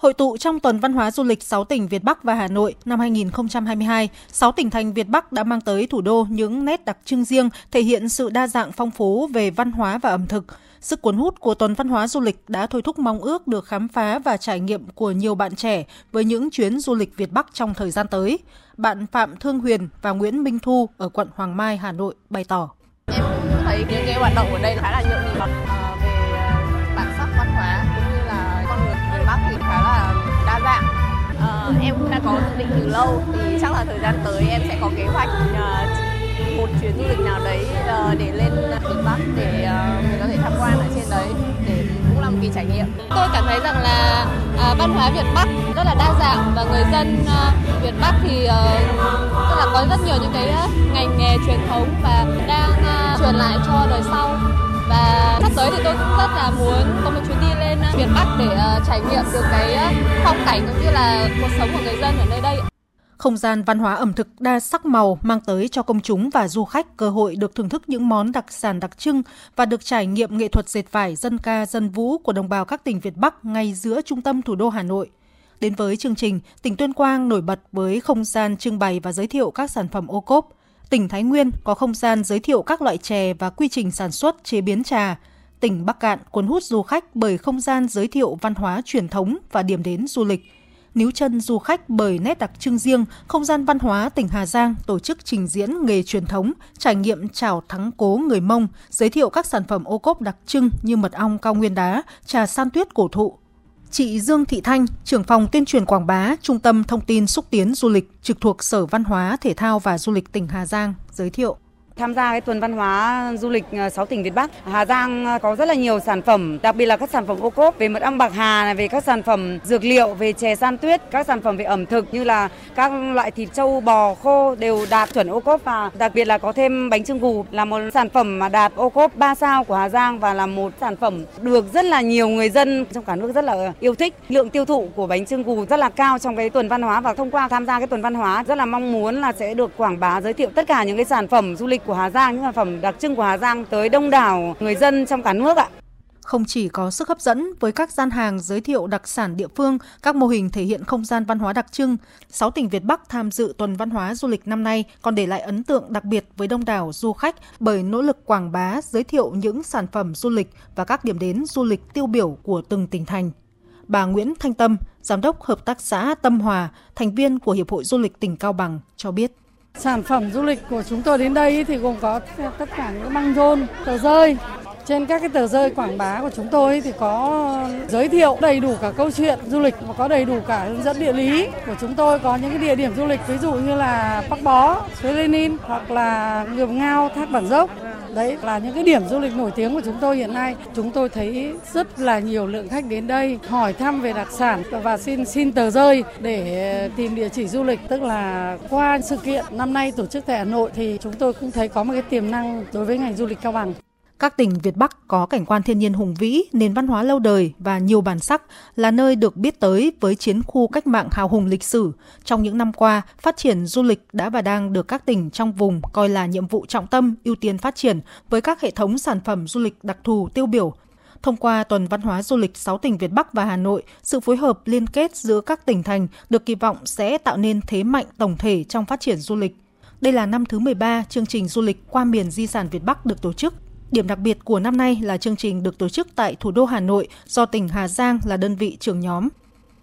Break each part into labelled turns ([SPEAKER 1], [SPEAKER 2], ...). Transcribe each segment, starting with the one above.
[SPEAKER 1] Hội tụ trong tuần văn hóa du lịch 6 tỉnh Việt Bắc và Hà Nội năm 2022, 6 tỉnh thành Việt Bắc đã mang tới thủ đô những nét đặc trưng riêng, thể hiện sự đa dạng phong phú về văn hóa và ẩm thực. Sức cuốn hút của tuần văn hóa du lịch đã thôi thúc mong ước được khám phá và trải nghiệm của nhiều bạn trẻ với những chuyến du lịch Việt Bắc trong thời gian tới. Bạn Phạm Thương Huyền và Nguyễn Minh Thu ở quận Hoàng Mai, Hà Nội bày tỏ.
[SPEAKER 2] Em thấy những cái hoạt động ở đây khá là nhộn nhịp ờ, về ờ, bản sắc văn hóa đã có dự định từ lâu thì chắc là thời gian tới em sẽ có kế hoạch uh, một chuyến du lịch nào đấy uh, để lên miền Bắc để uh, mình có thể tham quan ở trên đấy để cũng là một kỳ trải nghiệm.
[SPEAKER 3] Tôi cảm thấy rằng là uh, văn hóa Việt Bắc rất là đa dạng và người dân uh, Việt Bắc thì uh, tức là có rất nhiều những cái ngành nghề truyền thống và đang uh, truyền lại cho đời sau và sắp tới thì tôi cũng rất là muốn có một chuyến đi lên miền Bắc để uh, trải nghiệm được cái ờ, phong cảnh cũng như là cuộc sống của người dân ở nơi đây.
[SPEAKER 1] Không gian văn hóa ẩm thực đa sắc màu mang tới cho công chúng và du khách cơ hội được thưởng thức những món đặc sản đặc trưng và được trải nghiệm nghệ thuật dệt vải dân ca dân vũ của đồng bào các tỉnh Việt Bắc ngay giữa trung tâm thủ đô Hà Nội. Đến với chương trình, tỉnh Tuyên Quang nổi bật với không gian trưng bày và giới thiệu các sản phẩm ô cốp. Tỉnh Thái Nguyên có không gian giới thiệu các loại chè và quy trình sản xuất chế biến trà. Tỉnh Bắc Cạn cuốn hút du khách bởi không gian giới thiệu văn hóa truyền thống và điểm đến du lịch – níu chân du khách bởi nét đặc trưng riêng, không gian văn hóa tỉnh Hà Giang tổ chức trình diễn nghề truyền thống, trải nghiệm chào thắng cố người Mông, giới thiệu các sản phẩm ô cốp đặc trưng như mật ong cao nguyên đá, trà san tuyết cổ thụ. Chị Dương Thị Thanh, trưởng phòng tuyên truyền quảng bá, Trung tâm Thông tin xúc tiến du lịch trực thuộc Sở Văn hóa, Thể thao và Du lịch tỉnh Hà Giang giới thiệu
[SPEAKER 4] tham gia cái tuần văn hóa du lịch ờ, 6 tỉnh Việt Bắc. Hà Giang ờ, có rất là nhiều sản phẩm, đặc biệt là các sản phẩm ô cốp về mật ong bạc hà này, về các sản phẩm dược liệu, về chè san tuyết, các sản phẩm về ẩm thực như là các loại thịt trâu bò khô đều đạt chuẩn ô cốp và đặc biệt là có thêm bánh trưng gù là một sản phẩm mà đạt ô cốp 3 sao của Hà Giang và là một sản phẩm được rất là nhiều người dân trong cả nước rất là ờ, yêu thích. Lượng tiêu thụ của bánh trưng gù rất là cao trong cái tuần văn hóa và thông qua tham gia cái tuần văn hóa rất là mong muốn là sẽ được quảng bá giới thiệu tất cả những cái sản phẩm du lịch của Hà Giang, những sản phẩm đặc trưng của Hà Giang tới đông đảo người dân trong cả nước ạ.
[SPEAKER 1] Không chỉ có sức hấp dẫn với các gian hàng giới thiệu đặc sản địa phương, các mô hình thể hiện không gian văn hóa đặc trưng, 6 tỉnh Việt Bắc tham dự tuần văn hóa du lịch năm nay còn để lại ấn tượng đặc biệt với đông đảo du khách bởi nỗ lực quảng bá, giới thiệu những sản phẩm du lịch và các điểm đến du lịch tiêu biểu của từng tỉnh thành. Bà Nguyễn Thanh Tâm, Giám đốc Hợp tác xã Tâm Hòa, thành viên của Hiệp hội Du lịch tỉnh Cao Bằng cho biết.
[SPEAKER 5] Sản phẩm du lịch của chúng tôi đến đây thì gồm có tất cả những băng rôn, tờ rơi. Trên các cái tờ rơi quảng bá của chúng tôi thì có giới thiệu đầy đủ cả câu chuyện du lịch và có đầy đủ cả hướng dẫn địa lý của chúng tôi có những cái địa điểm du lịch ví dụ như là Bắc Bó, suối Lenin hoặc là Ngườm Ngao, Thác Bản Dốc. Đấy, là những cái điểm du lịch nổi tiếng của chúng tôi hiện nay. Chúng tôi thấy rất là nhiều lượng khách đến đây hỏi thăm về đặc sản và xin xin tờ rơi để tìm địa chỉ du lịch. Tức là qua sự kiện năm nay tổ chức tại Hà Nội thì chúng tôi cũng thấy có một cái tiềm năng đối với ngành du lịch Cao Bằng.
[SPEAKER 1] Các tỉnh Việt Bắc có cảnh quan thiên nhiên hùng vĩ, nền văn hóa lâu đời và nhiều bản sắc, là nơi được biết tới với chiến khu cách mạng hào hùng lịch sử. Trong những năm qua, phát triển du lịch đã và đang được các tỉnh trong vùng coi là nhiệm vụ trọng tâm, ưu tiên phát triển với các hệ thống sản phẩm du lịch đặc thù tiêu biểu. Thông qua tuần văn hóa du lịch 6 tỉnh Việt Bắc và Hà Nội, sự phối hợp liên kết giữa các tỉnh thành được kỳ vọng sẽ tạo nên thế mạnh tổng thể trong phát triển du lịch. Đây là năm thứ 13 chương trình du lịch qua miền di sản Việt Bắc được tổ chức Điểm đặc biệt của năm nay là chương trình được tổ chức tại thủ đô Hà Nội do tỉnh Hà Giang là đơn vị trưởng nhóm.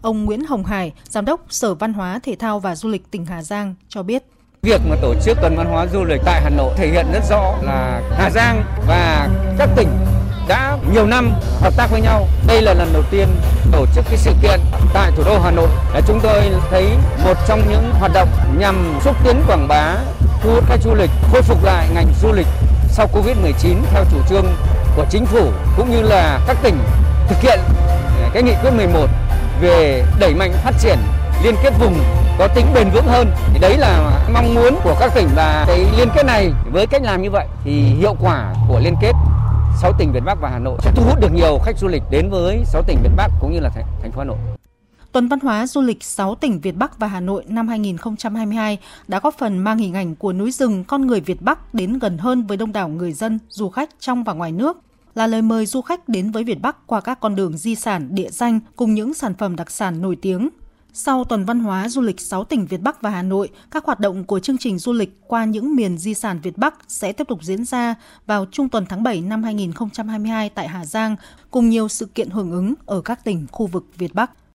[SPEAKER 1] Ông Nguyễn Hồng Hải, Giám đốc Sở Văn hóa, Thể thao và Du lịch tỉnh Hà Giang cho biết.
[SPEAKER 6] Việc mà tổ chức tuần văn hóa du lịch tại Hà Nội thể hiện rất rõ là Hà Giang và các tỉnh đã nhiều năm hợp tác với nhau. Đây là lần đầu tiên tổ chức cái sự kiện tại thủ đô Hà Nội. Chúng tôi thấy một trong những hoạt động nhằm xúc tiến quảng bá, thu hút khách du lịch, khôi phục lại ngành du lịch sau Covid-19 theo chủ trương của chính phủ cũng như là các tỉnh thực hiện à, cái nghị quyết 11 về đẩy mạnh phát triển liên kết vùng có tính bền vững hơn thì đấy là mong muốn của các tỉnh và cái liên kết này với cách làm như vậy thì hiệu quả của liên kết 6 tỉnh Việt Bắc và Hà Nội sẽ thu hút được nhiều khách du lịch đến với 6 tỉnh Việt Bắc cũng như là thành phố Hà Nội.
[SPEAKER 1] Tuần văn hóa du lịch 6 tỉnh Việt Bắc và Hà Nội năm 2022 đã góp phần mang hình ảnh của núi rừng con người Việt Bắc đến gần hơn với đông đảo người dân, du khách trong và ngoài nước là lời mời du khách đến với Việt Bắc qua các con đường di sản, địa danh cùng những sản phẩm đặc sản nổi tiếng. Sau tuần văn hóa du lịch 6 tỉnh Việt Bắc và Hà Nội, các hoạt động của chương trình du lịch qua những miền di sản Việt Bắc sẽ tiếp tục diễn ra vào trung tuần tháng 7 năm 2022 tại Hà Giang, cùng nhiều sự kiện hưởng ứng ở các tỉnh khu vực Việt Bắc.